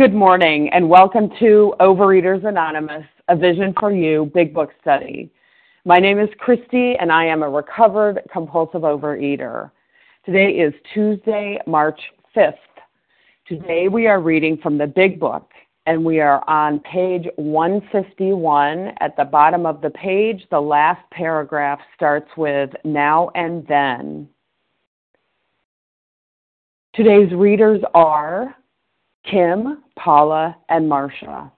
Good morning and welcome to Overeaters Anonymous, a Vision for You Big Book Study. My name is Christy and I am a recovered compulsive overeater. Today is Tuesday, March 5th. Today we are reading from the Big Book and we are on page 151. At the bottom of the page, the last paragraph starts with Now and Then. Today's readers are Kim, Paula, and Marcia.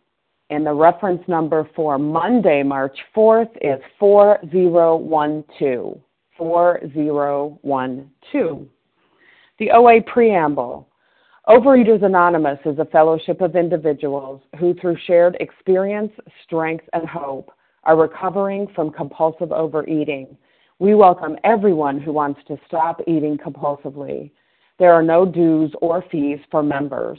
And the reference number for Monday, March 4th is 4012. 4012. The OA Preamble. Overeaters Anonymous is a fellowship of individuals who, through shared experience, strength, and hope, are recovering from compulsive overeating. We welcome everyone who wants to stop eating compulsively. There are no dues or fees for members.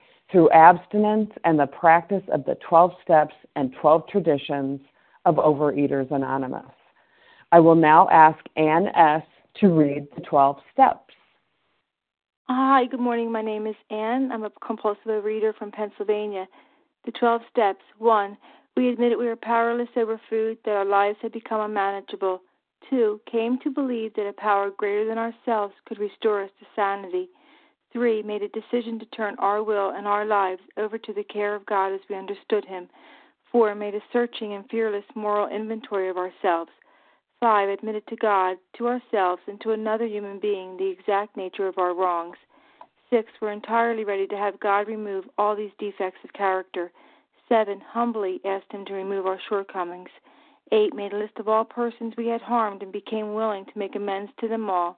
through abstinence and the practice of the 12 steps and 12 traditions of Overeaters Anonymous. I will now ask Ann S. to read the 12 steps. Hi, good morning. My name is Ann. I'm a compulsive reader from Pennsylvania. The 12 steps. One, we admitted we were powerless over food, that our lives had become unmanageable. Two, came to believe that a power greater than ourselves could restore us to sanity. Three, made a decision to turn our will and our lives over to the care of God as we understood Him. Four, made a searching and fearless moral inventory of ourselves. Five, admitted to God, to ourselves, and to another human being the exact nature of our wrongs. Six, were entirely ready to have God remove all these defects of character. Seven, humbly asked Him to remove our shortcomings. Eight, made a list of all persons we had harmed and became willing to make amends to them all.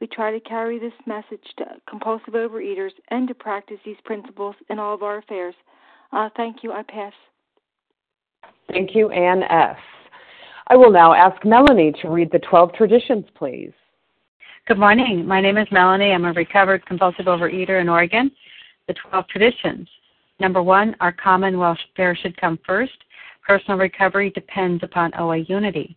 we try to carry this message to compulsive overeaters and to practice these principles in all of our affairs. Uh, thank you. I pass. Thank you, Anne S. I will now ask Melanie to read the 12 traditions, please. Good morning. My name is Melanie. I'm a recovered compulsive overeater in Oregon. The 12 traditions. Number one, our common welfare should come first. Personal recovery depends upon OA unity.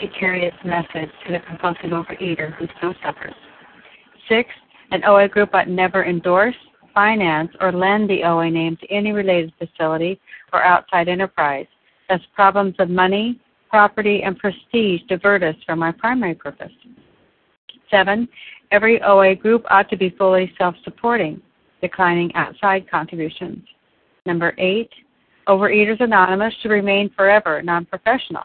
its message to the compulsive overeater who still suffers. Six, an OA group ought never endorse, finance, or lend the OA name to any related facility or outside enterprise, Thus, problems of money, property, and prestige divert us from our primary purpose. Seven, every OA group ought to be fully self supporting, declining outside contributions. Number eight, Overeaters Anonymous should remain forever non professional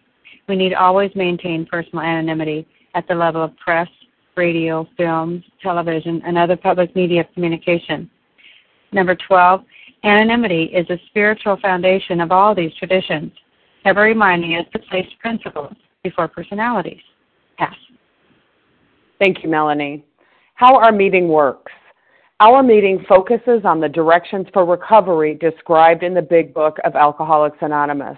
We need always maintain personal anonymity at the level of press, radio, films, television, and other public media communication. Number 12, anonymity is a spiritual foundation of all these traditions, ever reminding us to place principles before personalities. Pass. Thank you, Melanie. How our meeting works. Our meeting focuses on the directions for recovery described in the Big Book of Alcoholics Anonymous.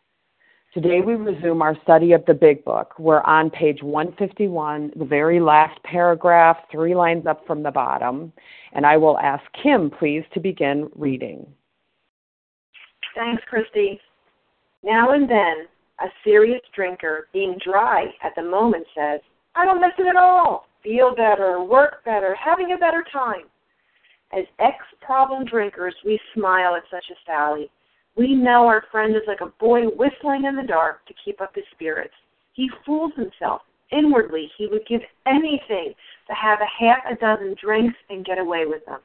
Today we resume our study of the Big Book. We're on page 151, the very last paragraph, three lines up from the bottom, and I will ask Kim, please, to begin reading. Thanks, Christy. Now and then, a serious drinker, being dry at the moment, says, I don't miss it at all. Feel better, work better, having a better time. As ex problem drinkers, we smile at such a sally. We know our friend is like a boy whistling in the dark to keep up his spirits. He fools himself. Inwardly, he would give anything to have a half a dozen drinks and get away with them.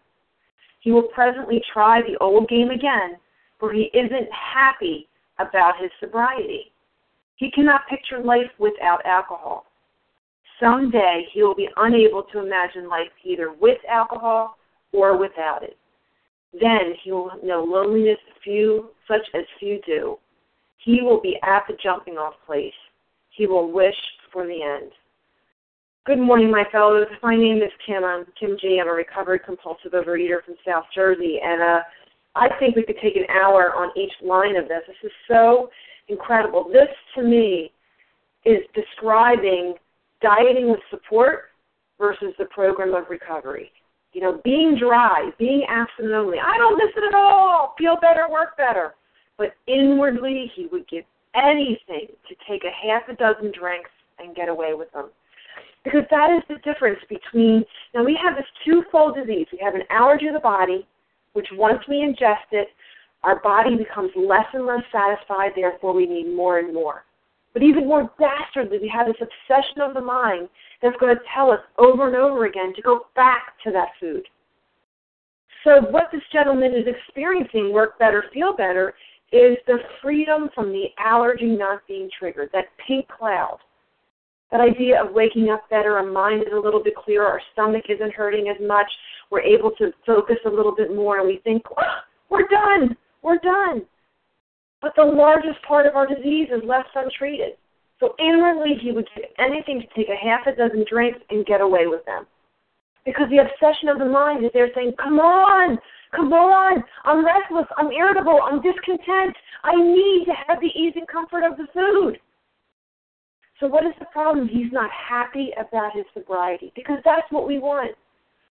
He will presently try the old game again, for he isn't happy about his sobriety. He cannot picture life without alcohol. Someday he will be unable to imagine life either with alcohol or without it. Then he will know loneliness few such as few do. He will be at the jumping off place. He will wish for the end. Good morning, my fellows. My name is Kim. I'm Kim G. I'm a recovered compulsive overeater from South Jersey, and uh, I think we could take an hour on each line of this. This is so incredible. This, to me, is describing dieting with support versus the program of recovery. You know, being dry, being abstinent only. I don't miss it at all. Feel better, work better. But inwardly, he would give anything to take a half a dozen drinks and get away with them. Because that is the difference between, now we have this twofold disease. We have an allergy of the body, which once we ingest it, our body becomes less and less satisfied, therefore we need more and more. But even more dastardly, we have this obsession of the mind that's going to tell us over and over again to go back to that food. So what this gentleman is experiencing, work better, feel better, is the freedom from the allergy not being triggered, that pink cloud. That idea of waking up better, our mind is a little bit clearer, our stomach isn't hurting as much, we're able to focus a little bit more, and we think, oh, we're done, we're done. But the largest part of our disease is left untreated. So inwardly, he would give anything to take a half a dozen drinks and get away with them. Because the obsession of the mind is there saying, come on, come on, I'm restless, I'm irritable, I'm discontent, I need to have the ease and comfort of the food. So what is the problem? He's not happy about his sobriety because that's what we want.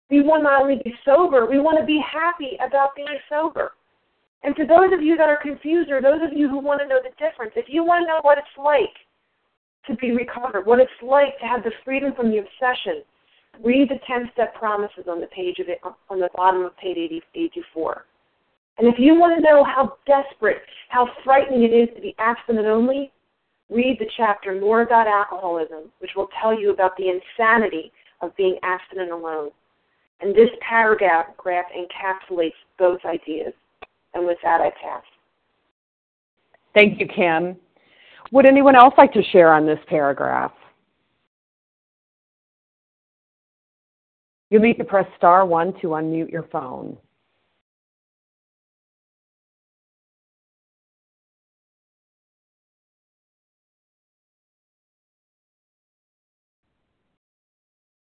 We want not only to be sober, we want to be happy about being sober. And for those of you that are confused or those of you who want to know the difference, if you want to know what it's like to be recovered, what it's like to have the freedom from the obsession, read the 10 step promises on the page of it, on the bottom of page 84. And if you want to know how desperate, how frightening it is to be abstinent only, read the chapter More About Alcoholism, which will tell you about the insanity of being abstinent alone. And this paragraph encapsulates both ideas. And with that, I pass. Thank you, Kim. Would anyone else like to share on this paragraph? You'll need to press star one to unmute your phone.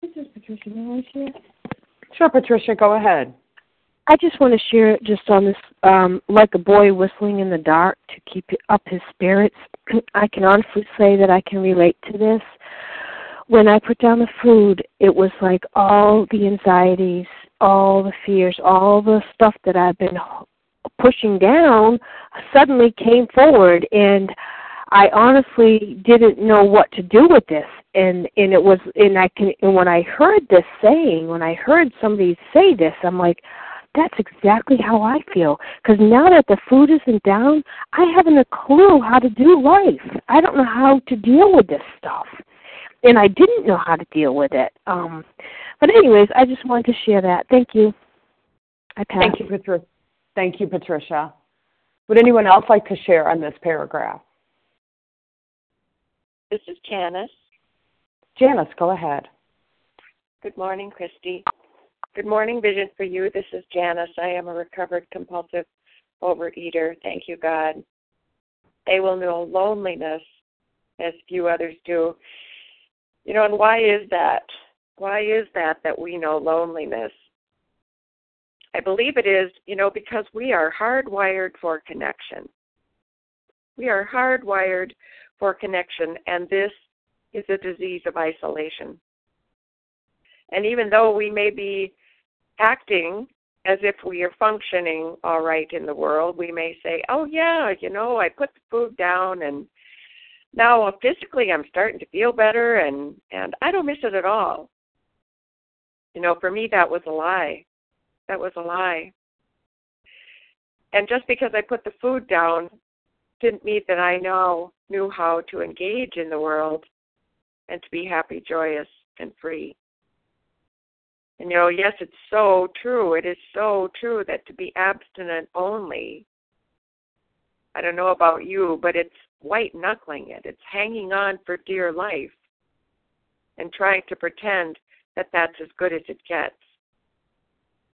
This is Patricia. Sure, Patricia, go ahead. I just want to share just on this, um, like a boy whistling in the dark to keep up his spirits. I can honestly say that I can relate to this. When I put down the food, it was like all the anxieties, all the fears, all the stuff that I've been pushing down suddenly came forward and I honestly didn't know what to do with this and and it was and I can and when I heard this saying when I heard somebody say this I'm like that's exactly how I feel. Because now that the food isn't down I haven't a clue how to do life. I don't know how to deal with this stuff. And I didn't know how to deal with it. Um but anyways I just wanted to share that. Thank you. I pass. Thank you Patricia thank you Patricia. Would anyone else like to share on this paragraph? This is Janice. Janice, go ahead. Good morning, Christy. Good morning, Vision for You. This is Janice. I am a recovered compulsive overeater. Thank you, God. They will know loneliness as few others do. You know, and why is that? Why is that that we know loneliness? I believe it is, you know, because we are hardwired for connection. We are hardwired for connection, and this is a disease of isolation. And even though we may be acting as if we are functioning all right in the world, we may say, oh, yeah, you know, I put the food down and now physically I'm starting to feel better and, and I don't miss it at all. You know, for me, that was a lie. That was a lie. And just because I put the food down didn't mean that I now knew how to engage in the world and to be happy, joyous, and free. And you know, yes, it's so true. It is so true that to be abstinent only, I don't know about you, but it's white knuckling it. It's hanging on for dear life and trying to pretend that that's as good as it gets.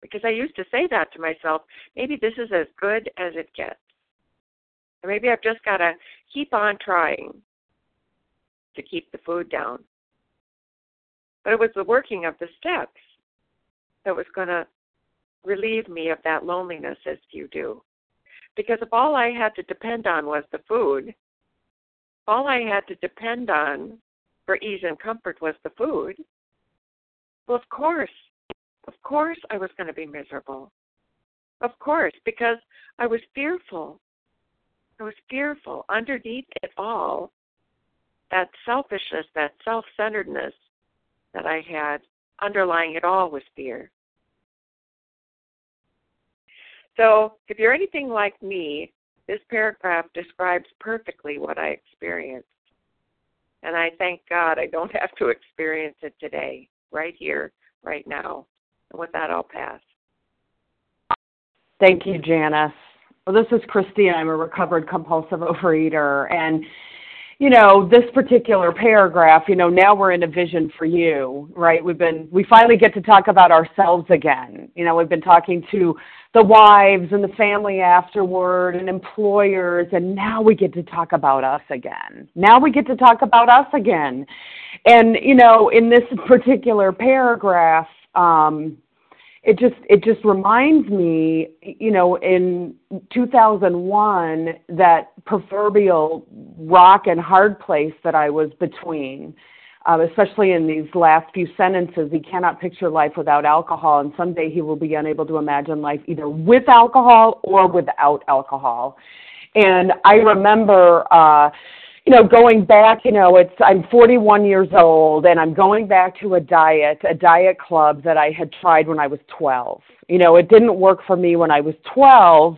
Because I used to say that to myself maybe this is as good as it gets. Or maybe I've just got to keep on trying to keep the food down. But it was the working of the steps that was going to relieve me of that loneliness as you do. Because if all I had to depend on was the food, all I had to depend on for ease and comfort was the food, well, of course, of course I was going to be miserable. Of course, because I was fearful. I was fearful. Underneath it all that selfishness, that self centeredness that I had, underlying it all was fear. So, if you're anything like me, this paragraph describes perfectly what I experienced. And I thank God I don't have to experience it today, right here, right now. And with that, I'll pass. Thank you, Janice. Well, this is Christy. I'm a recovered compulsive overeater. And you know, this particular paragraph, you know, now we're in a vision for you, right? We've been, we finally get to talk about ourselves again. You know, we've been talking to the wives and the family afterward and employers, and now we get to talk about us again. Now we get to talk about us again. And, you know, in this particular paragraph, um, it just it just reminds me you know in 2001 that proverbial rock and hard place that i was between um, especially in these last few sentences he cannot picture life without alcohol and someday he will be unable to imagine life either with alcohol or without alcohol. And i remember uh you know, going back, you know, it's I'm 41 years old and I'm going back to a diet, a diet club that I had tried when I was 12. You know, it didn't work for me when I was 12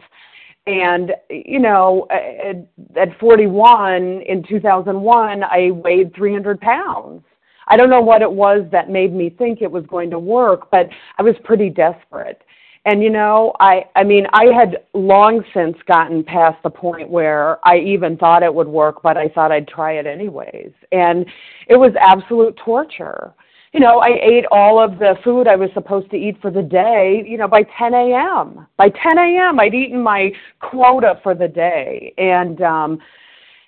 and you know, at, at 41 in 2001, I weighed 300 pounds. I don't know what it was that made me think it was going to work, but I was pretty desperate. And you know, I I mean, I had long since gotten past the point where I even thought it would work, but I thought I'd try it anyways. And it was absolute torture. You know, I ate all of the food I was supposed to eat for the day, you know, by 10 a.m. By 10 a.m., I'd eaten my quota for the day. And um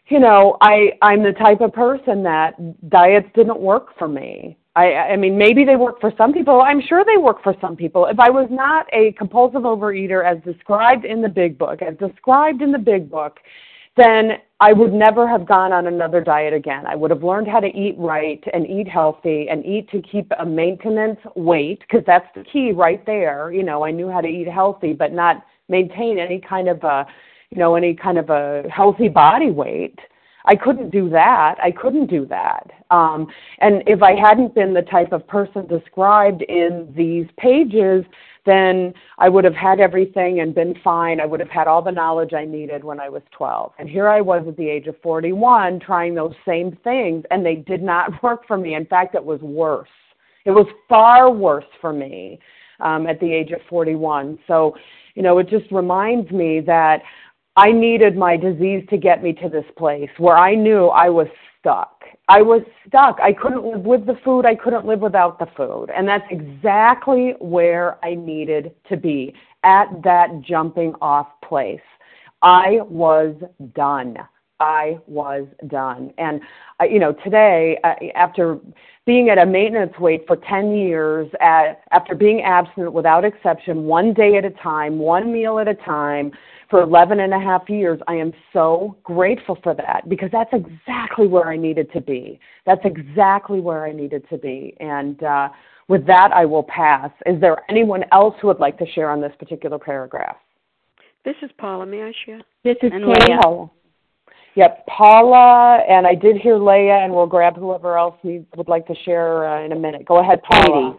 you know, I I'm the type of person that diets didn't work for me. I I mean, maybe they work for some people. I'm sure they work for some people. If I was not a compulsive overeater as described in the big book, as described in the big book, then I would never have gone on another diet again. I would have learned how to eat right and eat healthy and eat to keep a maintenance weight because that's the key right there. You know, I knew how to eat healthy but not maintain any kind of a, you know, any kind of a healthy body weight. I couldn't do that. I couldn't do that. Um, and if I hadn't been the type of person described in these pages, then I would have had everything and been fine. I would have had all the knowledge I needed when I was 12. And here I was at the age of 41 trying those same things, and they did not work for me. In fact, it was worse. It was far worse for me um, at the age of 41. So, you know, it just reminds me that I needed my disease to get me to this place where I knew I was stuck. I was stuck. I couldn't live with the food. I couldn't live without the food. And that's exactly where I needed to be at that jumping off place. I was done. I was done. And, uh, you know, today, uh, after being at a maintenance weight for 10 years, at, after being abstinent without exception, one day at a time, one meal at a time, for 11 and a half years, I am so grateful for that because that's exactly where I needed to be. That's exactly where I needed to be. And uh, with that, I will pass. Is there anyone else who would like to share on this particular paragraph? This is Paula. May I share? This is and Leah. Yep, Paula, and I did hear Leah, and we'll grab whoever else needs, would like to share uh, in a minute. Go ahead, Paula.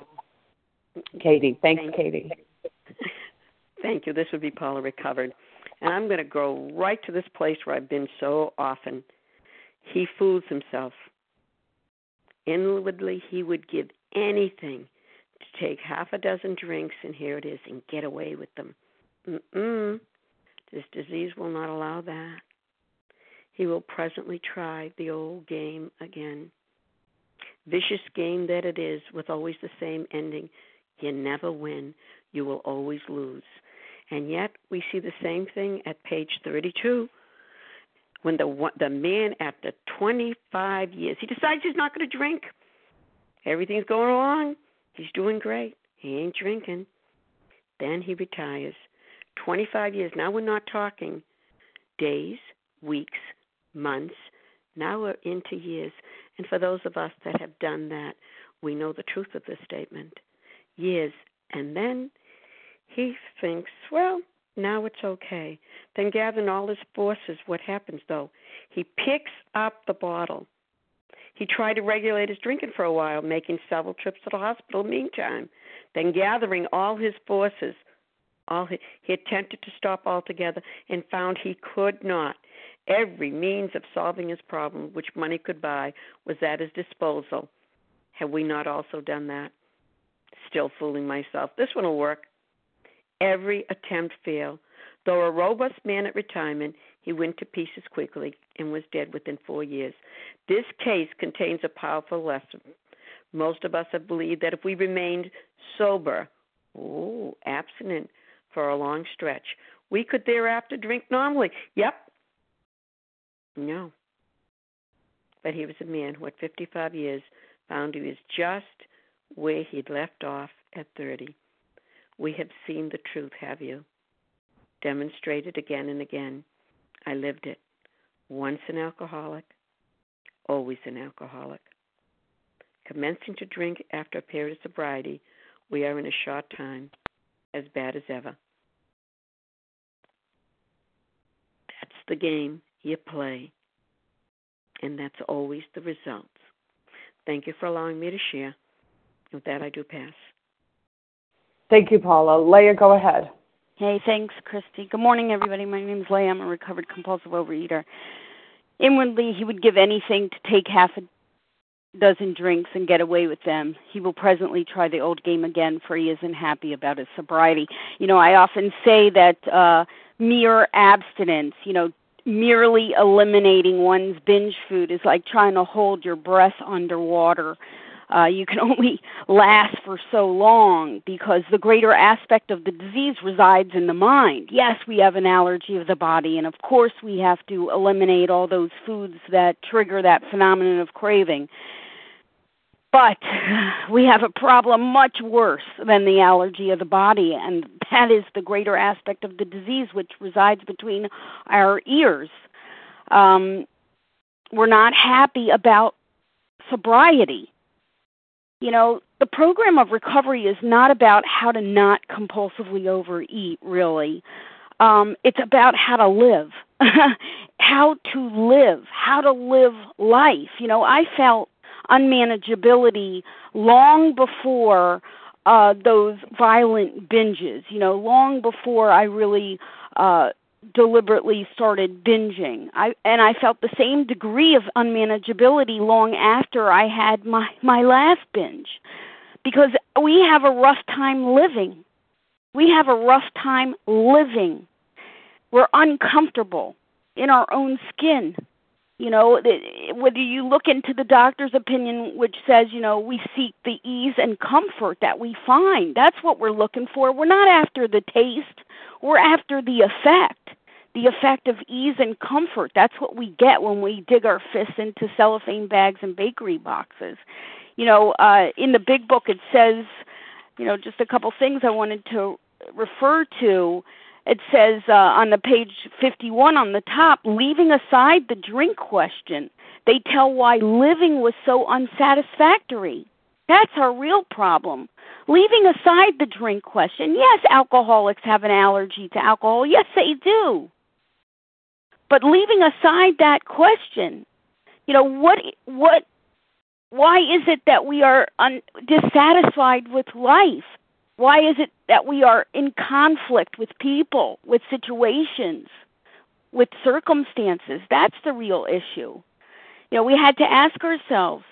Katie. Katie. Thanks, Thank Katie. Thank you. This would be Paula Recovered. And I'm going to go right to this place where I've been so often. He fools himself. Inwardly, he would give anything to take half a dozen drinks, and here it is, and get away with them. Mm-mm. This disease will not allow that. He will presently try the old game again. Vicious game that it is, with always the same ending. You never win, you will always lose. And yet we see the same thing at page 32 when the the man after 25 years he decides he's not going to drink. Everything's going along. He's doing great. He ain't drinking. Then he retires. 25 years. Now we're not talking days, weeks, months. Now we're into years. And for those of us that have done that, we know the truth of this statement. Years. And then he thinks, well, now it's okay. Then, gathering all his forces, what happens though? He picks up the bottle. He tried to regulate his drinking for a while, making several trips to the hospital meantime. Then, gathering all his forces, all he, he attempted to stop altogether and found he could not. Every means of solving his problem, which money could buy, was at his disposal. Have we not also done that? Still fooling myself. This one will work. Every attempt failed. Though a robust man at retirement, he went to pieces quickly and was dead within four years. This case contains a powerful lesson. Most of us have believed that if we remained sober, ooh, abstinent for a long stretch, we could thereafter drink normally. Yep. No. But he was a man who, at 55 years, found he was just where he'd left off at 30. We have seen the truth, have you? Demonstrated again and again. I lived it. Once an alcoholic, always an alcoholic. Commencing to drink after a period of sobriety, we are in a short time as bad as ever. That's the game you play, and that's always the results. Thank you for allowing me to share. With that, I do pass. Thank you, Paula. Leah, go ahead. Hey, thanks, Christy. Good morning, everybody. My name is Leah. I'm a recovered compulsive overeater. Inwardly, he would give anything to take half a dozen drinks and get away with them. He will presently try the old game again, for he isn't happy about his sobriety. You know, I often say that uh, mere abstinence, you know, merely eliminating one's binge food is like trying to hold your breath underwater uh, you can only last for so long because the greater aspect of the disease resides in the mind. Yes, we have an allergy of the body, and of course, we have to eliminate all those foods that trigger that phenomenon of craving. But we have a problem much worse than the allergy of the body, and that is the greater aspect of the disease which resides between our ears. Um, we're not happy about sobriety. You know, the program of recovery is not about how to not compulsively overeat, really. Um, it's about how to live, how to live, how to live life. You know, I felt unmanageability long before uh those violent binges you know long before i really uh deliberately started binging. I and I felt the same degree of unmanageability long after I had my my last binge because we have a rough time living. We have a rough time living. We're uncomfortable in our own skin. You know, whether you look into the doctor's opinion, which says, you know, we seek the ease and comfort that we find. That's what we're looking for. We're not after the taste, we're after the effect the effect of ease and comfort. That's what we get when we dig our fists into cellophane bags and bakery boxes. You know, uh, in the big book it says, you know, just a couple things I wanted to refer to. It says uh, on the page 51 on the top, leaving aside the drink question, they tell why living was so unsatisfactory. That's our real problem. Leaving aside the drink question, yes, alcoholics have an allergy to alcohol. Yes, they do. But leaving aside that question, you know, what what why is it that we are un- dissatisfied with life? Why is it that we are in conflict with people, with situations, with circumstances? That's the real issue. You know, we had to ask ourselves,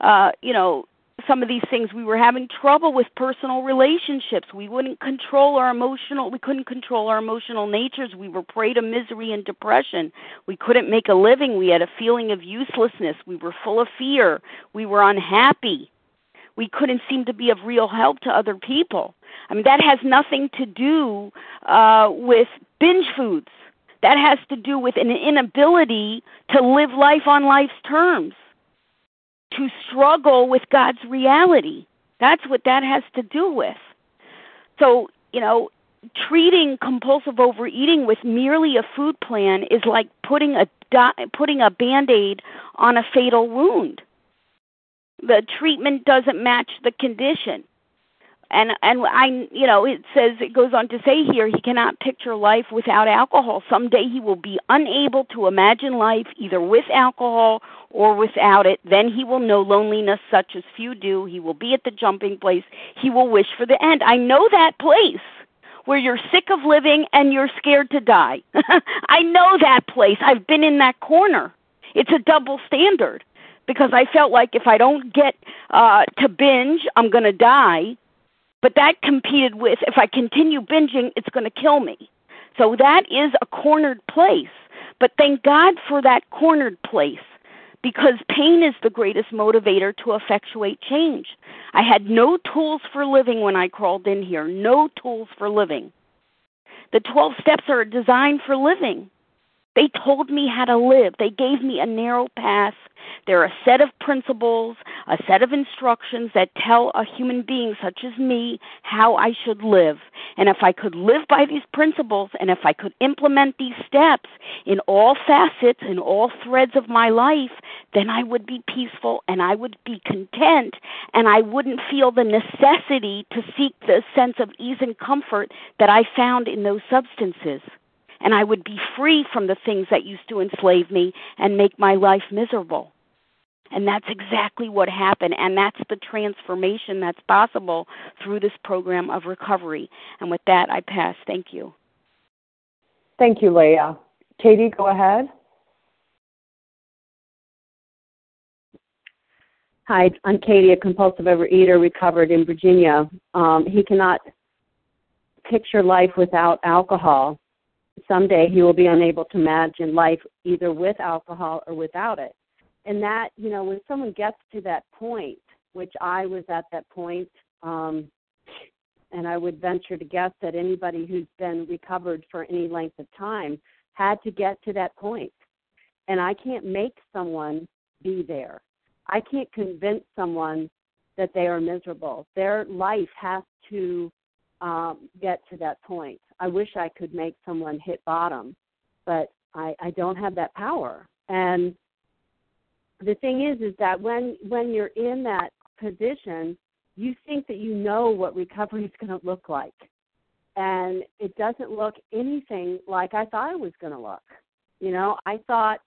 uh, you know, some of these things. We were having trouble with personal relationships. We wouldn't control our emotional we couldn't control our emotional natures. We were prey to misery and depression. We couldn't make a living. We had a feeling of uselessness. We were full of fear. We were unhappy. We couldn't seem to be of real help to other people. I mean that has nothing to do uh with binge foods. That has to do with an inability to live life on life's terms to struggle with God's reality. That's what that has to do with. So, you know, treating compulsive overeating with merely a food plan is like putting a putting a band-aid on a fatal wound. The treatment doesn't match the condition and and I you know it says it goes on to say here he cannot picture life without alcohol. Someday he will be unable to imagine life either with alcohol or without it. Then he will know loneliness such as few do. He will be at the jumping place. He will wish for the end. I know that place where you're sick of living and you're scared to die. I know that place. I've been in that corner. It's a double standard because I felt like if I don't get uh to binge, I'm going to die. But that competed with if I continue binging, it's going to kill me. So that is a cornered place. But thank God for that cornered place because pain is the greatest motivator to effectuate change. I had no tools for living when I crawled in here, no tools for living. The 12 steps are designed for living. They told me how to live. They gave me a narrow path they're a set of principles, a set of instructions that tell a human being such as me how I should live. And if I could live by these principles and if I could implement these steps in all facets, in all threads of my life, then I would be peaceful and I would be content and I wouldn't feel the necessity to seek the sense of ease and comfort that I found in those substances and I would be free from the things that used to enslave me and make my life miserable. And that's exactly what happened. And that's the transformation that's possible through this program of recovery. And with that, I pass. Thank you. Thank you, Leah. Katie, go ahead. Hi, I'm Katie, a compulsive overeater recovered in Virginia. Um, he cannot picture life without alcohol. Someday he will be unable to imagine life either with alcohol or without it and that you know when someone gets to that point which I was at that point. Um, and I would venture to guess that anybody who's been recovered for any length of time had to get to that point. And I can't make someone be there. I can't convince someone that they are miserable. Their life has to um, get to that point. I wish I could make someone hit bottom, but I, I don't have that power. And the thing is, is that when when you're in that position, you think that you know what recovery is going to look like, and it doesn't look anything like I thought it was going to look. You know, I thought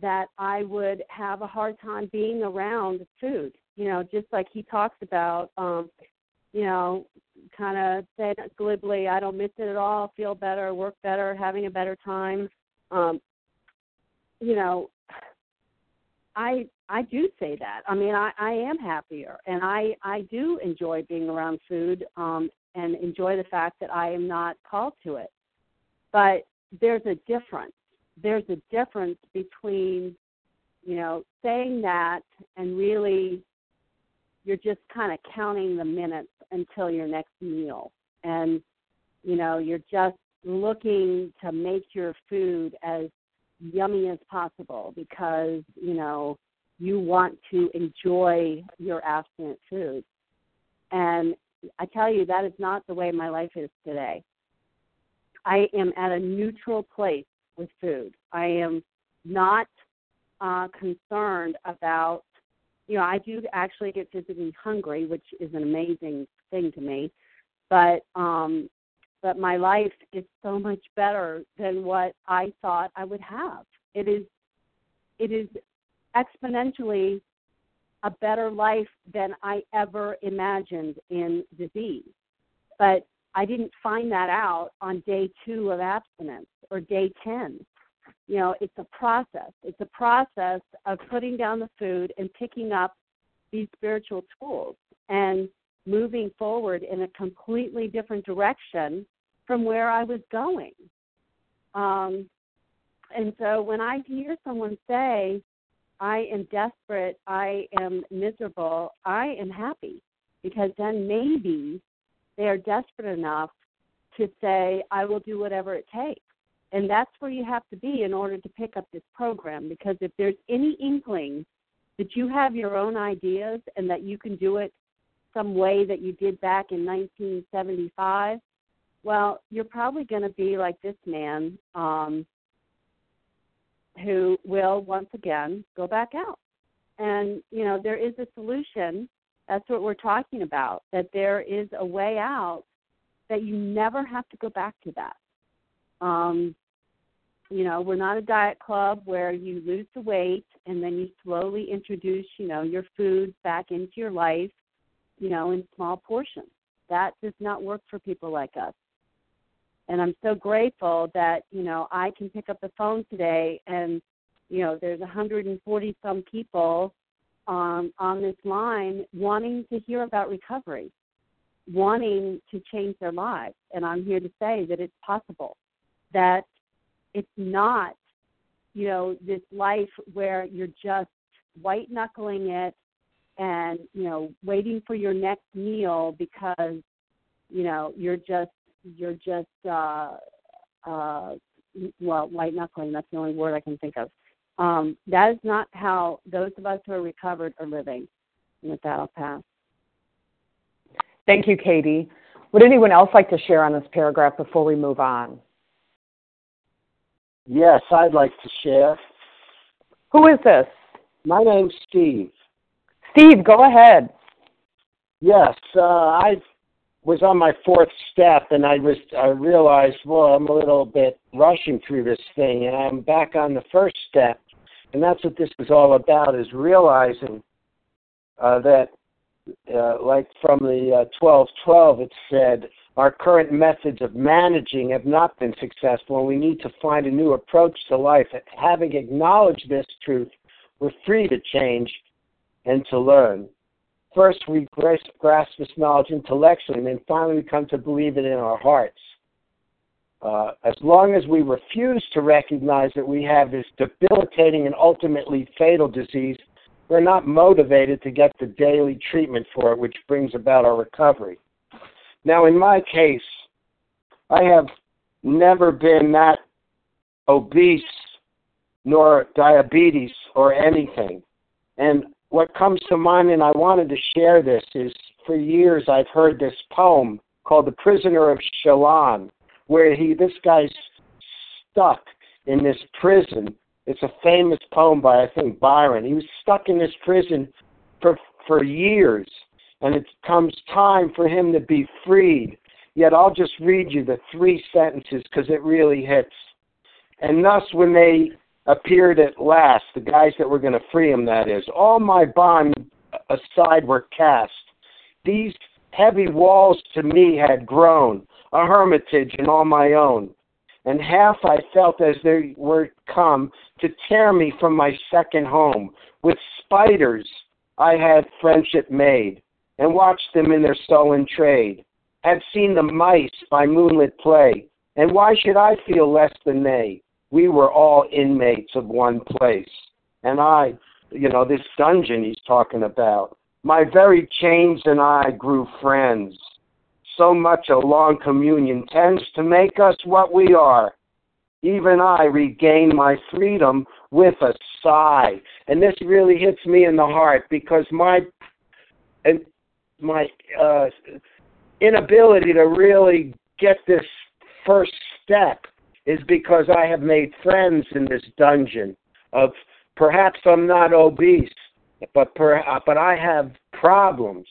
that I would have a hard time being around food. You know, just like he talks about, um, you know, kind of saying glibly, I don't miss it at all, feel better, work better, having a better time. Um, you know, I I do say that. I mean, I I am happier, and I I do enjoy being around food, um, and enjoy the fact that I am not called to it. But there's a difference. There's a difference between, you know, saying that and really, you're just kind of counting the minutes until your next meal, and you know, you're just looking to make your food as yummy as possible because you know you want to enjoy your abstinent food. And i tell you that is not the way my life is today. I am at a neutral place with food. I am not uh concerned about you know i do actually get physically hungry which is an amazing thing to me but um but my life is so much better than what I thought I would have. It is it is exponentially a better life than I ever imagined in disease. But I didn't find that out on day 2 of abstinence or day 10. You know, it's a process. It's a process of putting down the food and picking up these spiritual tools and moving forward in a completely different direction from where I was going. Um, and so when I hear someone say, I am desperate, I am miserable, I am happy because then maybe they are desperate enough to say, I will do whatever it takes. And that's where you have to be in order to pick up this program because if there's any inkling that you have your own ideas and that you can do it some way that you did back in 1975, well, you're probably going to be like this man um, who will once again go back out. And, you know, there is a solution. That's what we're talking about, that there is a way out that you never have to go back to that. Um, you know, we're not a diet club where you lose the weight and then you slowly introduce, you know, your food back into your life, you know, in small portions. That does not work for people like us and I'm so grateful that you know I can pick up the phone today and you know there's 140 some people um, on this line wanting to hear about recovery, wanting to change their lives, and I'm here to say that it's possible. That it's not you know this life where you're just white knuckling it and you know waiting for your next meal because you know you're just you're just uh, uh, well white knuckling. That's the only word I can think of. Um, that is not how those of us who are recovered are living. And with that, I'll pass. Thank you, Katie. Would anyone else like to share on this paragraph before we move on? Yes, I'd like to share. Who is this? My name's Steve. Steve, go ahead. Yes, uh, I've was on my fourth step and I was I realized, well, I'm a little bit rushing through this thing and I'm back on the first step. And that's what this is all about is realizing uh, that uh, like from the uh, 1212 it said our current methods of managing have not been successful and we need to find a new approach to life. Having acknowledged this truth, we're free to change and to learn. First, we grasp this knowledge intellectually, and then finally we come to believe it in our hearts. Uh, as long as we refuse to recognize that we have this debilitating and ultimately fatal disease, we're not motivated to get the daily treatment for it, which brings about our recovery. Now, in my case, I have never been that obese nor diabetes or anything. And what comes to mind, and I wanted to share this, is for years I've heard this poem called The Prisoner of Chillon, where he this guy's stuck in this prison. It's a famous poem by I think Byron. He was stuck in this prison for for years, and it comes time for him to be freed. Yet I'll just read you the three sentences because it really hits. And thus, when they appeared at last, the guys that were going to free him, that is, all my bonds aside were cast. These heavy walls to me had grown, a hermitage and all my own. And half I felt as they were come to tear me from my second home. With spiders I had friendship made, and watched them in their sullen trade. Had seen the mice by moonlit play, and why should I feel less than they? We were all inmates of one place. And I, you know, this dungeon he's talking about, my very chains and I grew friends. So much a long communion tends to make us what we are. Even I regain my freedom with a sigh. And this really hits me in the heart because my and my uh, inability to really get this first step is because I have made friends in this dungeon of perhaps I'm not obese, but per, uh, but I have problems,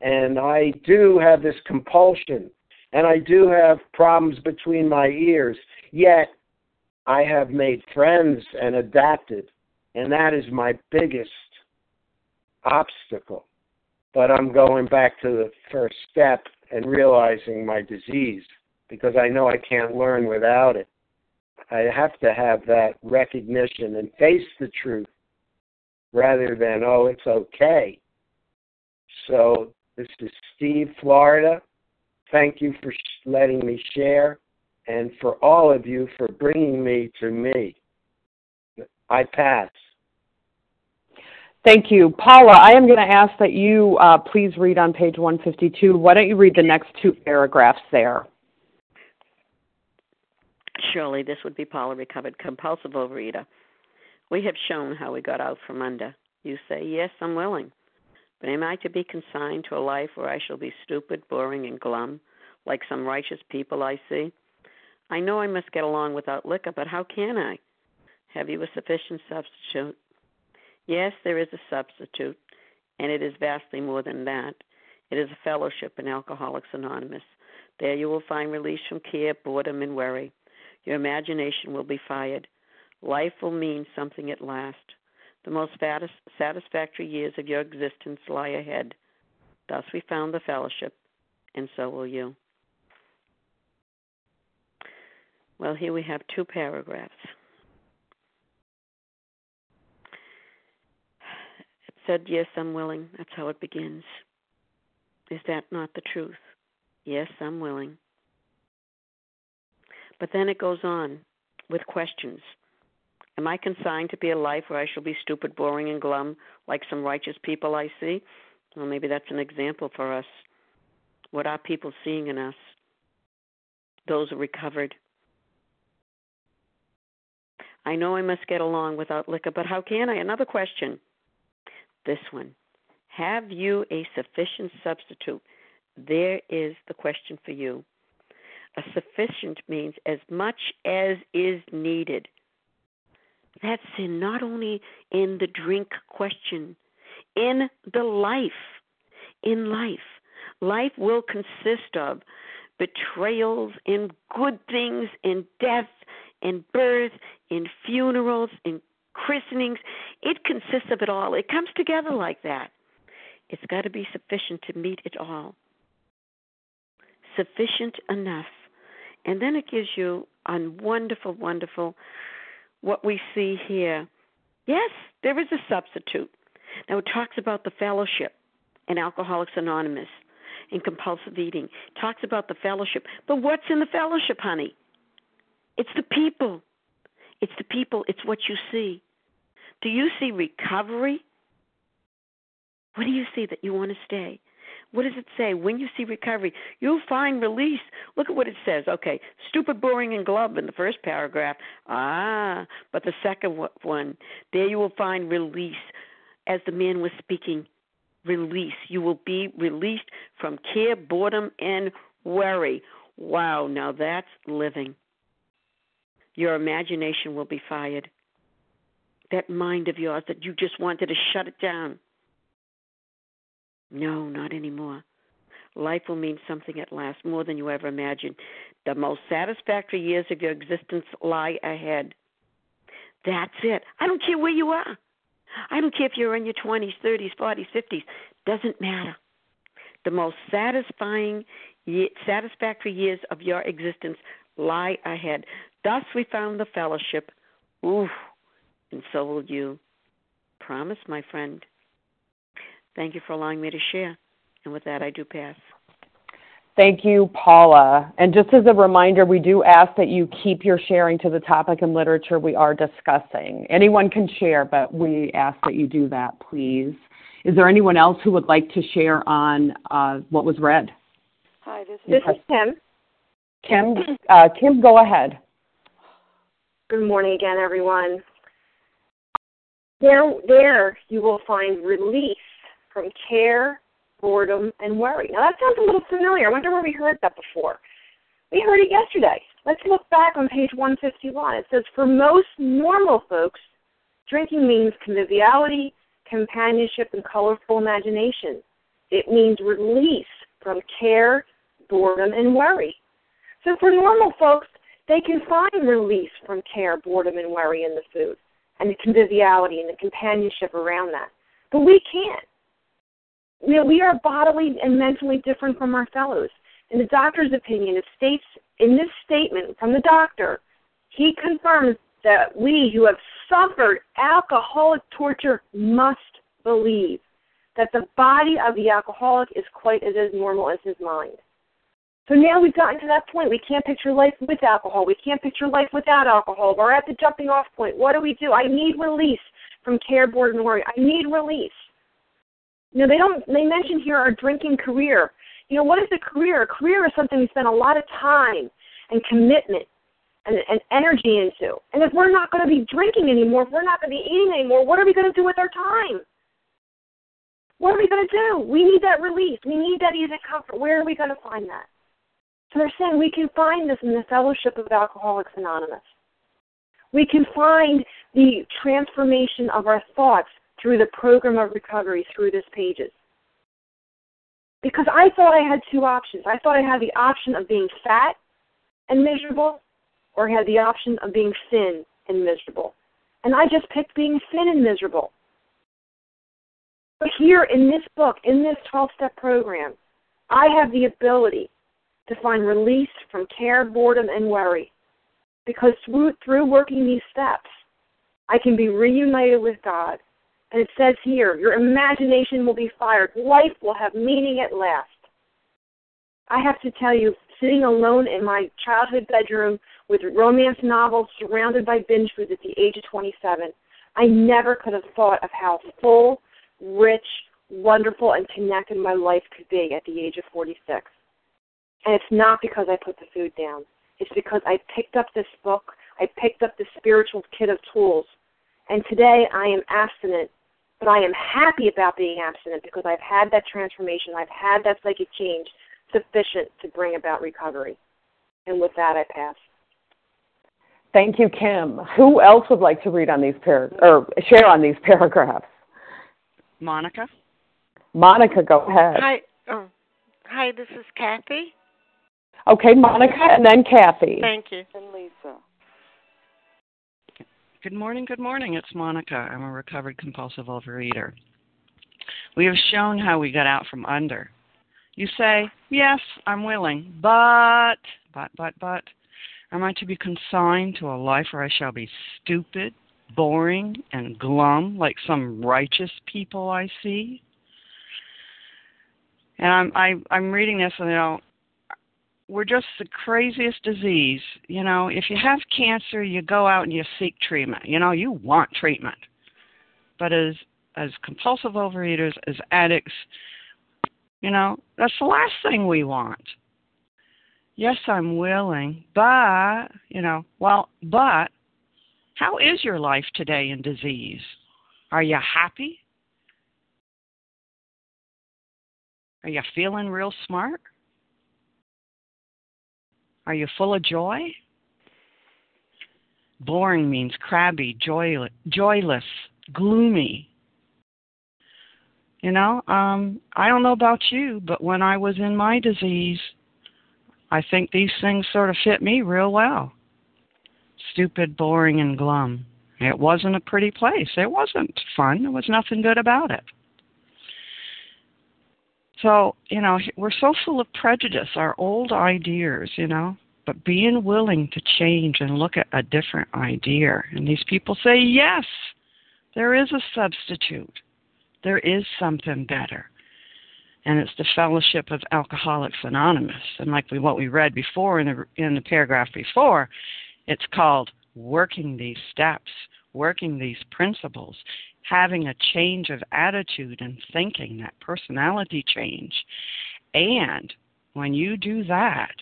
and I do have this compulsion, and I do have problems between my ears. Yet I have made friends and adapted, and that is my biggest obstacle. But I'm going back to the first step and realizing my disease because I know I can't learn without it. I have to have that recognition and face the truth rather than, oh, it's okay. So, this is Steve, Florida. Thank you for letting me share and for all of you for bringing me to me. I pass. Thank you. Paula, I am going to ask that you uh, please read on page 152. Why don't you read the next two paragraphs there? Surely this would be Paula recovered compulsive overeater. We have shown how we got out from under. You say, Yes, I'm willing. But am I to be consigned to a life where I shall be stupid, boring, and glum, like some righteous people I see? I know I must get along without liquor, but how can I? Have you a sufficient substitute? Yes, there is a substitute, and it is vastly more than that. It is a fellowship in Alcoholics Anonymous. There you will find release from care, boredom, and worry. Your imagination will be fired. Life will mean something at last. The most satisfactory years of your existence lie ahead. Thus we found the fellowship, and so will you. Well, here we have two paragraphs. It said, Yes, I'm willing. That's how it begins. Is that not the truth? Yes, I'm willing. But then it goes on with questions. Am I consigned to be a life where I shall be stupid, boring, and glum like some righteous people I see? Well, maybe that's an example for us. What are people seeing in us? Those who recovered. I know I must get along without liquor, but how can I? Another question. This one. Have you a sufficient substitute? There is the question for you. A sufficient means as much as is needed. That's in not only in the drink question, in the life. In life. Life will consist of betrayals and good things and death and birth and funerals and christenings. It consists of it all. It comes together like that. It's got to be sufficient to meet it all. Sufficient enough and then it gives you a wonderful, wonderful what we see here. Yes, there is a substitute. Now it talks about the fellowship in Alcoholics Anonymous in compulsive eating. It talks about the fellowship. But what's in the fellowship, honey? It's the people. It's the people. It's what you see. Do you see recovery What do you see that you want to stay? What does it say? When you see recovery, you'll find release. Look at what it says. Okay, stupid, boring, and glove in the first paragraph. Ah, but the second one, there you will find release. As the man was speaking, release. You will be released from care, boredom, and worry. Wow, now that's living. Your imagination will be fired. That mind of yours that you just wanted to shut it down no, not anymore. Life will mean something at last, more than you ever imagined. The most satisfactory years of your existence lie ahead. That's it. I don't care where you are. I don't care if you're in your 20s, 30s, 40s, 50s. Doesn't matter. The most satisfying, satisfactory years of your existence lie ahead. Thus we found the fellowship. Ooh, and so will you. Promise, my friend. Thank you for allowing me to share. And with that, I do pass. Thank you, Paula. And just as a reminder, we do ask that you keep your sharing to the topic and literature we are discussing. Anyone can share, but we ask that you do that, please. Is there anyone else who would like to share on uh, what was read? Hi, this is, this is Kim. Kim, uh, Kim, go ahead. Good morning again, everyone. There, there you will find release from care, boredom, and worry. Now that sounds a little familiar. I wonder where we heard that before. We heard it yesterday. Let's look back on page 151. It says, For most normal folks, drinking means conviviality, companionship, and colorful imagination. It means release from care, boredom, and worry. So for normal folks, they can find release from care, boredom, and worry in the food, and the conviviality and the companionship around that. But we can't you know, we are bodily and mentally different from our fellows. In the doctor's opinion, it states in this statement from the doctor, he confirms that we who have suffered alcoholic torture must believe that the body of the alcoholic is quite as, normal as his mind. So now we've gotten to that point. We can't picture life with alcohol. We can't picture life without alcohol. We're at the jumping off point. What do we do? I need release from care, boredom, and worry. I need release. Know, they don't. They mention here our drinking career. You know, what is a career? A career is something we spend a lot of time and commitment and, and energy into. And if we're not going to be drinking anymore, if we're not going to be eating anymore, what are we going to do with our time? What are we going to do? We need that release. We need that ease and comfort. Where are we going to find that? So they're saying we can find this in the Fellowship of Alcoholics Anonymous. We can find the transformation of our thoughts through the program of recovery through this pages. Because I thought I had two options. I thought I had the option of being fat and miserable, or I had the option of being thin and miserable. And I just picked being thin and miserable. But here in this book, in this 12 step program, I have the ability to find release from care, boredom, and worry. Because through, through working these steps, I can be reunited with God and it says here, your imagination will be fired. Life will have meaning at last. I have to tell you, sitting alone in my childhood bedroom with romance novels surrounded by binge food at the age of 27, I never could have thought of how full, rich, wonderful, and connected my life could be at the age of 46. And it's not because I put the food down. It's because I picked up this book. I picked up the spiritual kit of tools. And today I am abstinent but I am happy about being abstinent because I've had that transformation. I've had that psychic change sufficient to bring about recovery. And with that, I pass. Thank you, Kim. Who else would like to read on these par- or share on these paragraphs? Monica. Monica, go ahead. Hi. Oh, hi. This is Kathy. Okay, Monica, and then Kathy. Thank you. And Lisa. Good morning, good morning. It's Monica. I'm a recovered compulsive overeater. We have shown how we got out from under. You say, Yes, I'm willing, but, but, but, but, am I to be consigned to a life where I shall be stupid, boring, and glum like some righteous people I see? And I'm I, I'm reading this and you know we're just the craziest disease. You know, if you have cancer, you go out and you seek treatment. You know, you want treatment. But as as compulsive overeaters, as addicts, you know, that's the last thing we want. Yes, I'm willing, but, you know, well, but how is your life today in disease? Are you happy? Are you feeling real smart? Are you full of joy? Boring means crabby, joyless, joyless gloomy. You know, um, I don't know about you, but when I was in my disease, I think these things sort of fit me real well. Stupid, boring, and glum. It wasn't a pretty place. It wasn't fun. There was nothing good about it. So, you know, we're so full of prejudice, our old ideas, you know, but being willing to change and look at a different idea. And these people say, yes, there is a substitute. There is something better. And it's the fellowship of Alcoholics Anonymous. And like we, what we read before in the, in the paragraph before, it's called working these steps, working these principles, having a change of attitude and thinking, that personality change. And when you do that,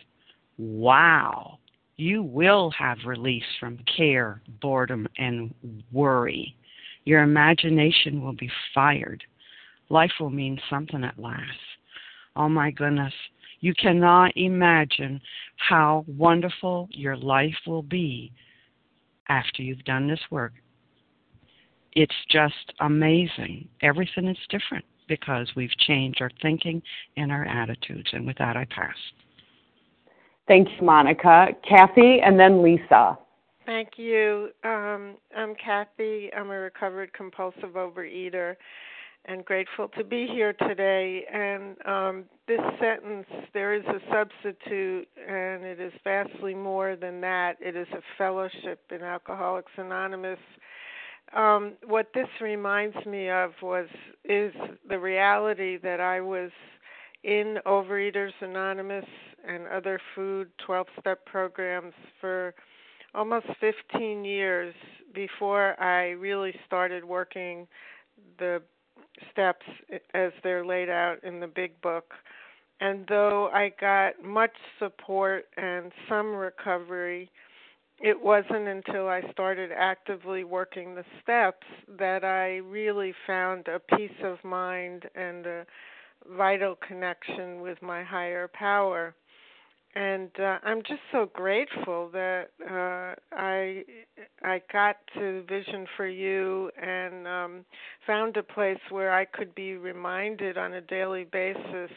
wow, you will have release from care, boredom, and worry. Your imagination will be fired. Life will mean something at last. Oh my goodness. You cannot imagine how wonderful your life will be after you've done this work. It's just amazing. Everything is different because we've changed our thinking and our attitudes. And with that, I pass. Thank you, Monica. Kathy, and then Lisa. Thank you. Um, I'm Kathy. I'm a recovered compulsive overeater and grateful to be here today. And um, this sentence, there is a substitute, and it is vastly more than that. It is a fellowship in Alcoholics Anonymous. Um, what this reminds me of was is the reality that I was in Overeaters Anonymous and other food 12 step programs for almost 15 years before I really started working the steps as they're laid out in the big book. And though I got much support and some recovery, it wasn't until I started actively working the steps that I really found a peace of mind and a vital connection with my higher power. And uh, I'm just so grateful that uh, I I got to Vision for You and um, found a place where I could be reminded on a daily basis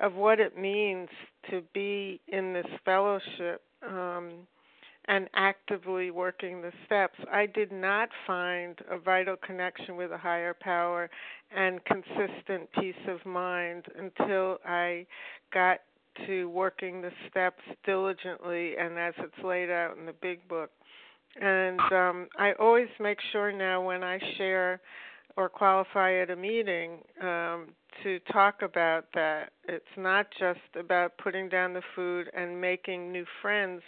of what it means to be in this fellowship. Um, and actively working the steps. I did not find a vital connection with a higher power and consistent peace of mind until I got to working the steps diligently and as it's laid out in the big book. And um, I always make sure now when I share or qualify at a meeting um, to talk about that. It's not just about putting down the food and making new friends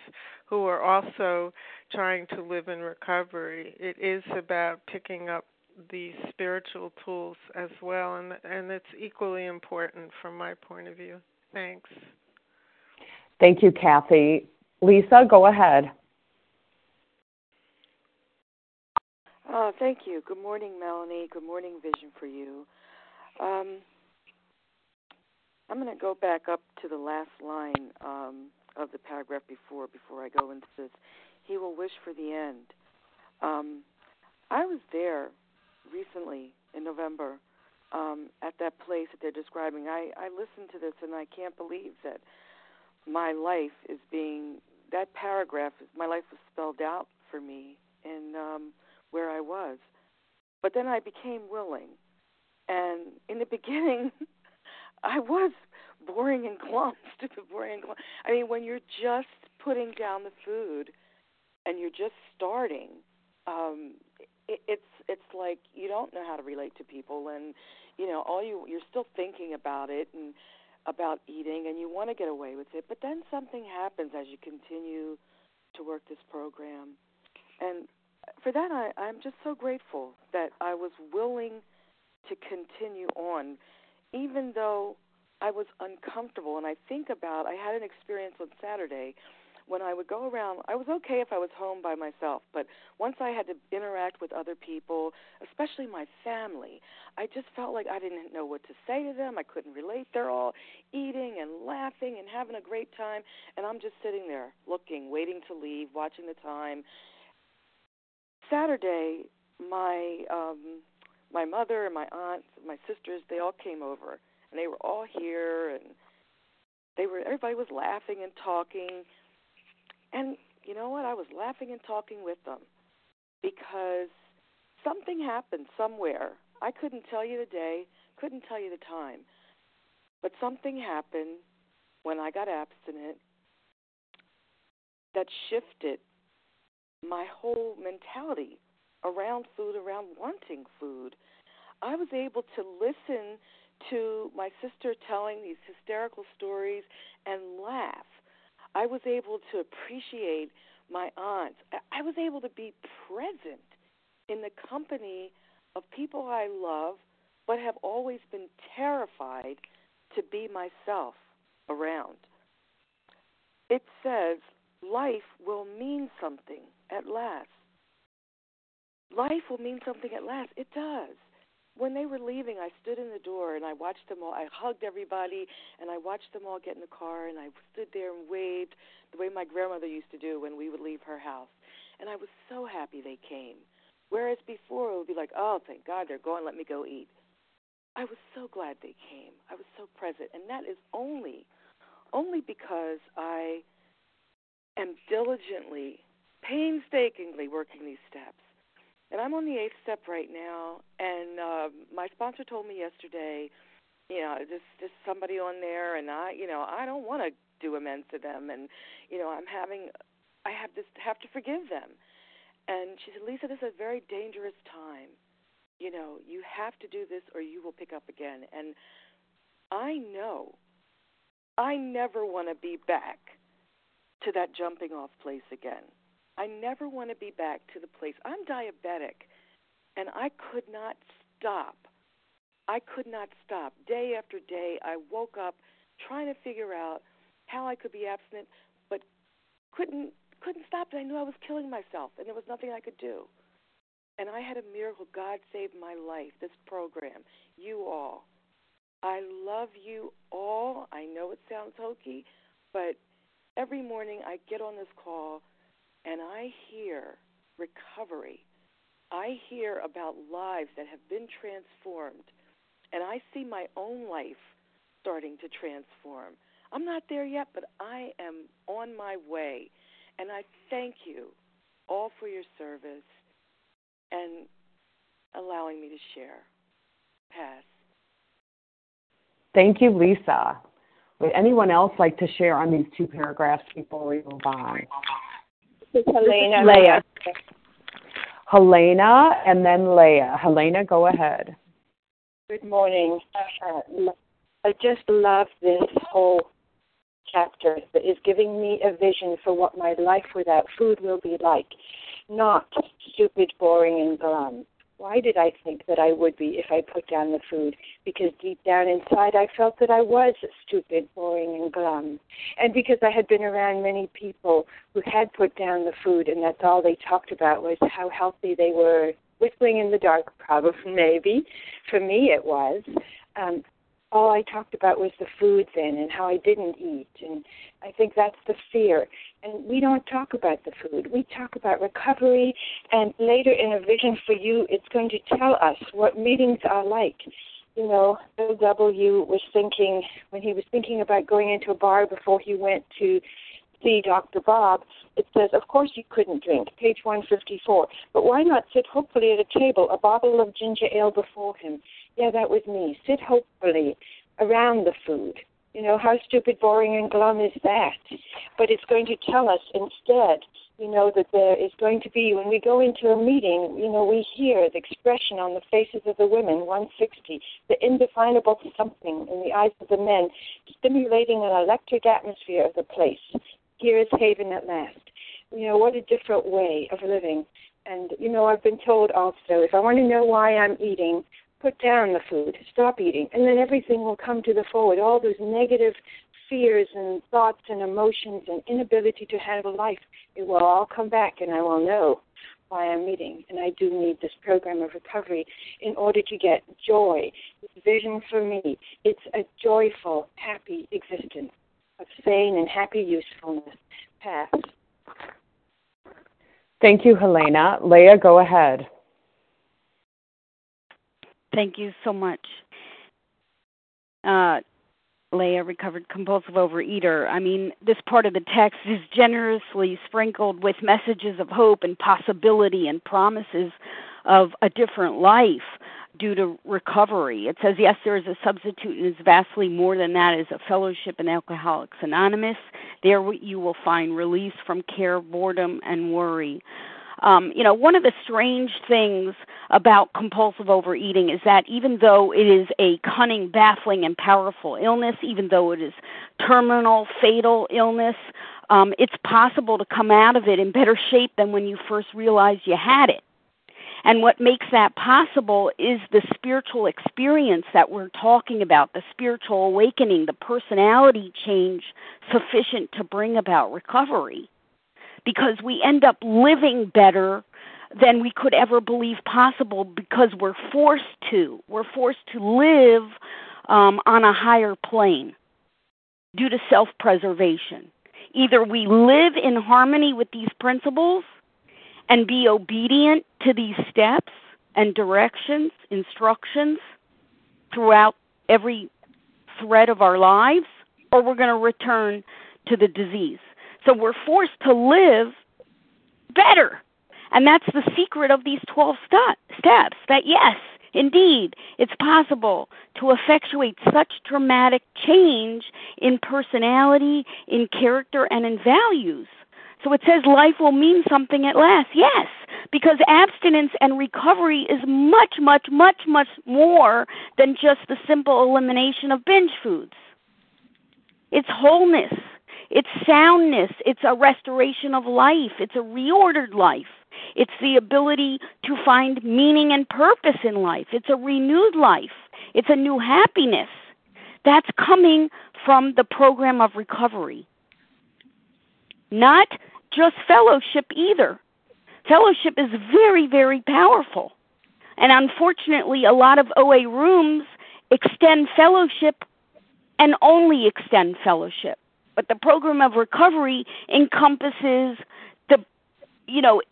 who are also trying to live in recovery. It is about picking up the spiritual tools as well, and and it's equally important from my point of view. Thanks. Thank you, Kathy. Lisa, go ahead. Uh, thank you. Good morning, Melanie. Good morning, Vision for You. Um, I'm going to go back up to the last line um, of the paragraph before before I go into this. He will wish for the end. Um, I was there recently in November um, at that place that they're describing. I, I listened to this and I can't believe that my life is being that paragraph my life was spelled out for me in um where I was. But then I became willing. And in the beginning I was boring and glum, stupid boring and glum. I mean when you're just putting down the food and you're just starting, um it, it's it's like you don't know how to relate to people and you know all you you're still thinking about it and about eating and you want to get away with it, but then something happens as you continue to work this program. And for that, I, I'm just so grateful that I was willing to continue on, even though I was uncomfortable. And I think about, I had an experience on Saturday when I would go around, I was okay if I was home by myself, but once I had to interact with other people, especially my family, I just felt like I didn't know what to say to them. I couldn't relate. They're all eating and laughing and having a great time, and I'm just sitting there looking, waiting to leave, watching the time. Saturday, my um my mother and my aunt, my sisters, they all came over, and they were all here and they were everybody was laughing and talking and you know what? I was laughing and talking with them because something happened somewhere. I couldn't tell you the day, couldn't tell you the time. But something happened when I got abstinent that shifted my whole mentality around food, around wanting food. I was able to listen to my sister telling these hysterical stories and laugh I was able to appreciate my aunt. I was able to be present in the company of people I love, but have always been terrified to be myself around. It says life will mean something at last. Life will mean something at last. It does when they were leaving, I stood in the door and I watched them all. I hugged everybody and I watched them all get in the car and I stood there and waved the way my grandmother used to do when we would leave her house. And I was so happy they came. Whereas before it would be like, oh, thank God they're gone, let me go eat. I was so glad they came. I was so present. And that is only, only because I am diligently, painstakingly working these steps and I'm on the eighth step right now. And uh, my sponsor told me yesterday, you know, just just somebody on there, and I, you know, I don't want to do amends to them, and you know, I'm having, I have this have to forgive them. And she said, Lisa, this is a very dangerous time. You know, you have to do this, or you will pick up again. And I know, I never want to be back to that jumping off place again. I never want to be back to the place. I'm diabetic, and I could not stop. I could not stop. Day after day, I woke up trying to figure out how I could be abstinent, but couldn't couldn't stop it. I knew I was killing myself, and there was nothing I could do. And I had a miracle. God saved my life. This program, you all. I love you all. I know it sounds hokey, but every morning I get on this call and I hear recovery. I hear about lives that have been transformed, and I see my own life starting to transform. I'm not there yet, but I am on my way. And I thank you all for your service and allowing me to share. Pass. Thank you, Lisa. Would anyone else like to share on these two paragraphs before we move on? This is Helena. Leah. Helena and then Leah. Helena, go ahead. Good morning. Uh, I just love this whole chapter that is giving me a vision for what my life without food will be like. Not stupid, boring, and glum. Why did I think that I would be if I put down the food? Because deep down inside I felt that I was stupid, boring, and glum. And because I had been around many people who had put down the food and that's all they talked about was how healthy they were. Whistling in the dark, probably, maybe. For me, it was. Um, all I talked about was the food then and how I didn't eat. And I think that's the fear. And we don't talk about the food. We talk about recovery. And later in a vision for you, it's going to tell us what meetings are like. You know, Bill W. was thinking, when he was thinking about going into a bar before he went to see Dr. Bob, it says, of course you couldn't drink, page 154. But why not sit hopefully at a table, a bottle of ginger ale before him? Yeah, that was me. Sit hopefully around the food. You know, how stupid, boring, and glum is that? But it's going to tell us instead, you know, that there is going to be, when we go into a meeting, you know, we hear the expression on the faces of the women, 160, the indefinable something in the eyes of the men, stimulating an electric atmosphere of the place. Here is Haven at last. You know, what a different way of living. And, you know, I've been told also, if I want to know why I'm eating, put down the food, stop eating, and then everything will come to the forward. All those negative fears and thoughts and emotions and inability to handle life, it will all come back, and I will know why I'm eating. And I do need this program of recovery in order to get joy. This vision for me, it's a joyful, happy existence of sane and happy usefulness. Pass. Thank you, Helena. Leah, go ahead. Thank you so much. Uh, Leah, recovered compulsive overeater. I mean, this part of the text is generously sprinkled with messages of hope and possibility and promises of a different life due to recovery. It says, yes, there is a substitute, and it's vastly more than that, is a fellowship in Alcoholics Anonymous. There you will find release from care, boredom, and worry. Um, you know, one of the strange things about compulsive overeating is that even though it is a cunning, baffling, and powerful illness, even though it is terminal, fatal illness, um, it's possible to come out of it in better shape than when you first realized you had it. And what makes that possible is the spiritual experience that we're talking about, the spiritual awakening, the personality change sufficient to bring about recovery because we end up living better than we could ever believe possible because we're forced to. We're forced to live um, on a higher plane due to self preservation. Either we live in harmony with these principles and be obedient to these steps and directions, instructions throughout every thread of our lives, or we're going to return to the disease. So we're forced to live better. And that's the secret of these 12 st- steps that yes, indeed, it's possible to effectuate such dramatic change in personality, in character, and in values. So it says life will mean something at last. Yes, because abstinence and recovery is much, much, much, much more than just the simple elimination of binge foods. It's wholeness, it's soundness. It's a restoration of life. It's a reordered life. It's the ability to find meaning and purpose in life. It's a renewed life. It's a new happiness. That's coming from the program of recovery. Not just fellowship either. Fellowship is very, very powerful. And unfortunately, a lot of OA rooms extend fellowship and only extend fellowship. But the program of recovery encompasses the, you know,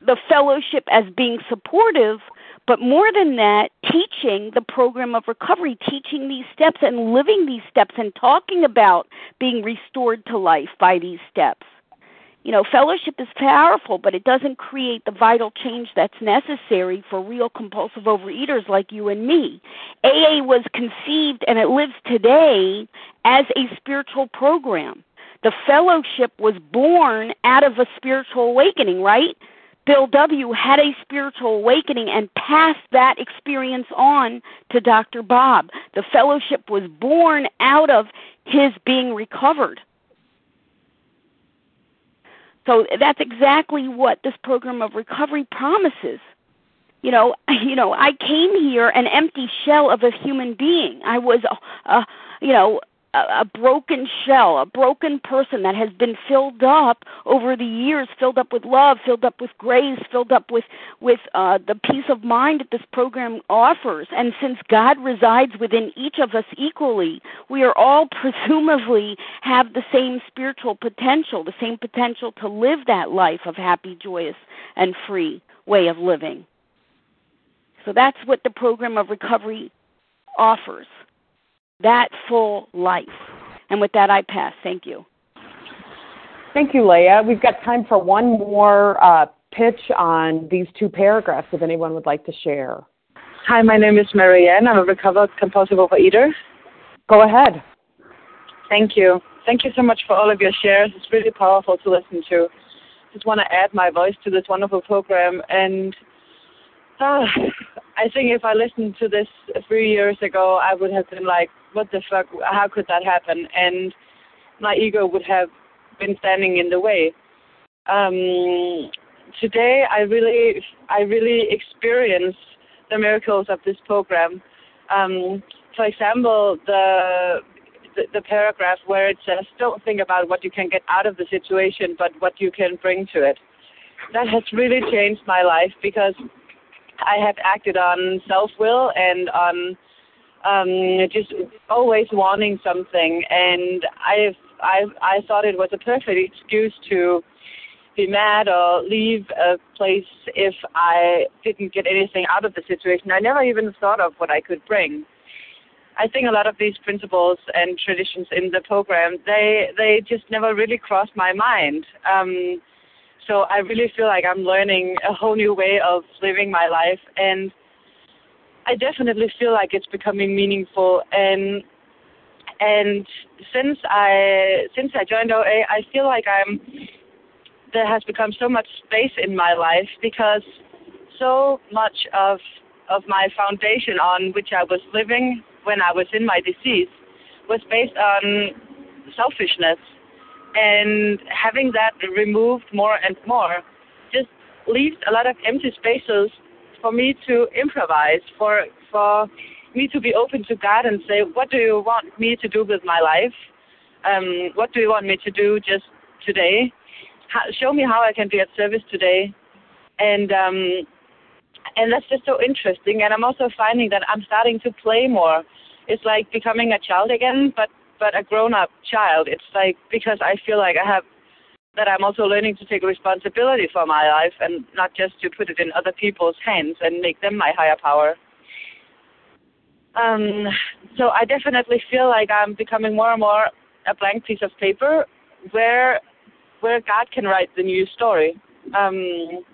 the fellowship as being supportive, but more than that, teaching the program of recovery, teaching these steps and living these steps and talking about being restored to life by these steps you know, fellowship is powerful, but it doesn't create the vital change that's necessary for real compulsive overeaters like you and me. AA was conceived and it lives today as a spiritual program. The fellowship was born out of a spiritual awakening, right? Bill W. had a spiritual awakening and passed that experience on to Dr. Bob. The fellowship was born out of his being recovered. So that's exactly what this program of recovery promises. You know, you know, I came here an empty shell of a human being. I was, a, a you know, a, broken shell, a broken person that has been filled up over the years, filled up with love, filled up with grace, filled up with with uh, the peace of mind that this program offers. And since God resides within each of us equally, we are all presumably have the same spiritual potential, the same potential to live that life of happy, joyous, and free way of living. So that's what the program of recovery offers that full life. And with that, I pass. Thank you. Thank you, Leah. We've got time for one more uh, pitch on these two paragraphs if anyone would like to share. Hi, my name is Marianne. I'm a recovered compulsive overeater. Go ahead. Thank you. Thank you so much for all of your shares. It's really powerful to listen to. Just want to add my voice to this wonderful program and uh, I think if I listened to this three years ago, I would have been like, "What the fuck? How could that happen?" And my ego would have been standing in the way. Um, today, I really, I really experience the miracles of this program. Um, for example, the, the the paragraph where it says, "Don't think about what you can get out of the situation, but what you can bring to it." That has really changed my life because I have acted on self will and on um, just always wanting something, and I've I I thought it was a perfect excuse to be mad or leave a place if I didn't get anything out of the situation. I never even thought of what I could bring. I think a lot of these principles and traditions in the program they they just never really crossed my mind. Um, so I really feel like I'm learning a whole new way of living my life, and I definitely feel like it's becoming meaningful. And and since I since I joined OA, I feel like I'm there has become so much space in my life because so much of of my foundation on which I was living when I was in my disease was based on selfishness and having that removed more and more just leaves a lot of empty spaces for me to improvise for for me to be open to God and say what do you want me to do with my life? Um, what do you want me to do just today? How, show me how I can be at service today. And um, and that's just so interesting. And I'm also finding that I'm starting to play more. It's like becoming a child again but but a grown up child. It's like because I feel like I have that I'm also learning to take responsibility for my life and not just to put it in other people's hands and make them my higher power. Um, so I definitely feel like I'm becoming more and more a blank piece of paper where where God can write the new story um,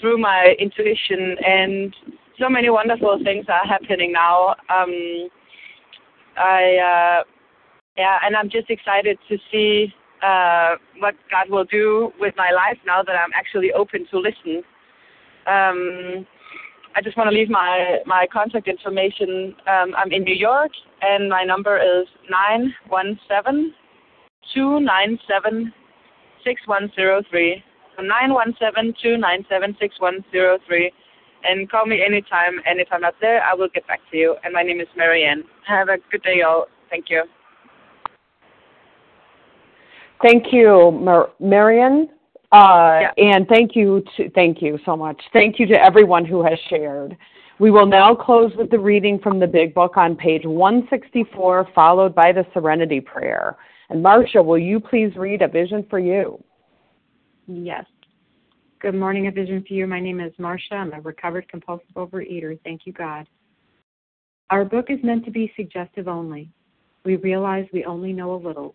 through my intuition and so many wonderful things are happening now. Um, I uh, yeah, and I'm just excited to see uh, what God will do with my life now that I'm actually open to listen. Um, I just want to leave my my contact information. Um, I'm in New York, and my number is nine one seven two nine seven six one zero three. Nine one seven two nine seven six one zero three, and call me anytime. And if I'm not there, I will get back to you. And my name is Marianne. Have a good day, all. Thank you. Thank you, Mar- Marion. Uh, yeah. And thank you to thank you so much. Thank you to everyone who has shared. We will now close with the reading from the Big Book on page 164, followed by the Serenity Prayer. And Marcia, will you please read A Vision for You? Yes. Good morning, A Vision for You. My name is Marcia. I'm a recovered compulsive overeater. Thank you, God. Our book is meant to be suggestive only. We realize we only know a little,